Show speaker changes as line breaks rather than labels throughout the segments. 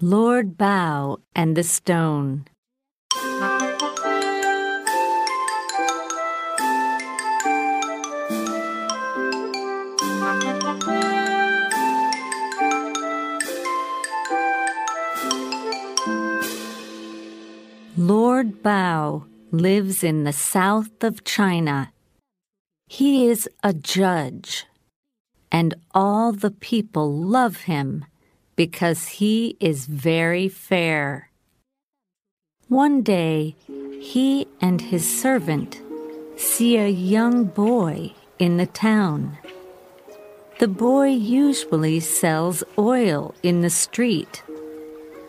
Lord Bao and the Stone. Lord Bao lives in the south of China. He is a judge, and all the people love him because he is very fair. One day, he and his servant see a young boy in the town. The boy usually sells oil in the street,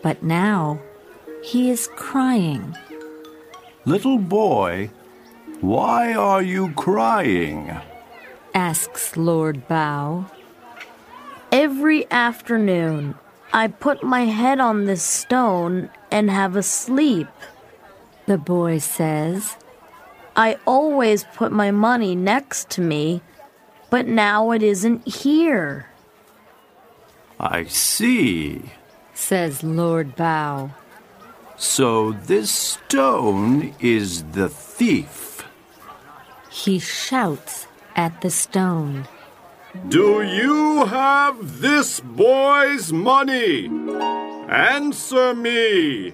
but now he is crying.
Little boy, why are you crying?
asks Lord Bao.
Every afternoon, I put my head on this stone and have a sleep.
The boy says,
I always put my money next to me, but now it isn't here.
I see,
says Lord Bao.
So this stone is the thief.
He shouts at the stone.
Do you have this boy's money? Answer me.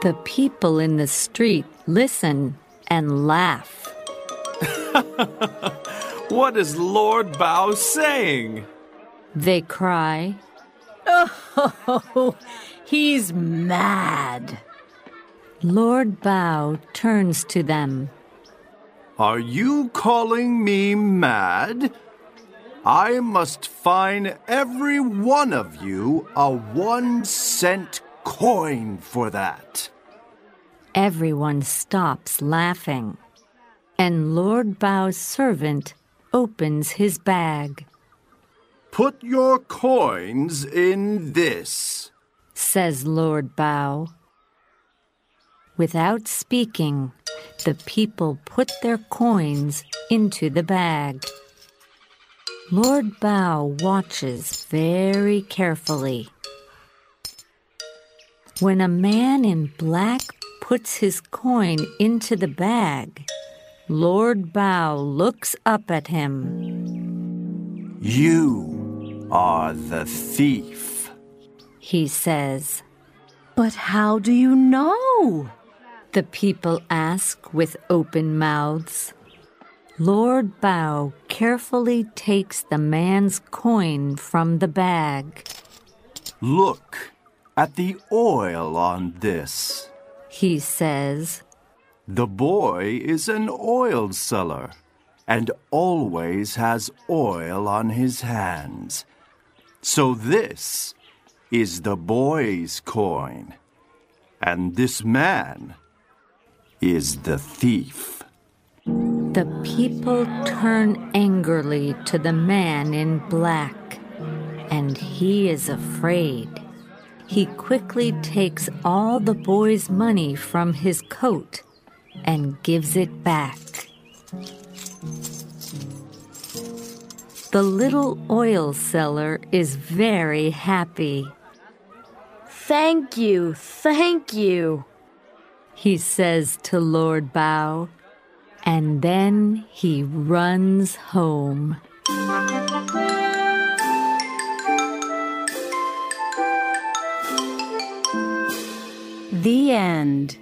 The people in the street listen and laugh.
what is Lord Bao saying?
They cry.
Oh, he's mad.
Lord Bao turns to them.
Are you calling me mad? I must fine every one of you a one cent coin for that.
Everyone stops laughing, and Lord Bao's servant opens his bag.
Put your coins in this,
says Lord Bao. Without speaking, the people put their coins into the bag. Lord Bao watches very carefully. When a man in black puts his coin into the bag, Lord Bao looks up at him.
You are the thief,
he says.
But how do you know?
The people ask with open mouths. Lord Bao carefully takes the man's coin from the bag.
Look at the oil on this,
he says.
The boy is an oil seller and always has oil on his hands. So this is the boy's coin, and this man is the thief.
The people turn angrily to the man in black, and he is afraid. He quickly takes all the boy's money from his coat and gives it back. The little oil seller is very happy.
Thank you, thank you,
he says to Lord Bao, and then he runs home.
The end.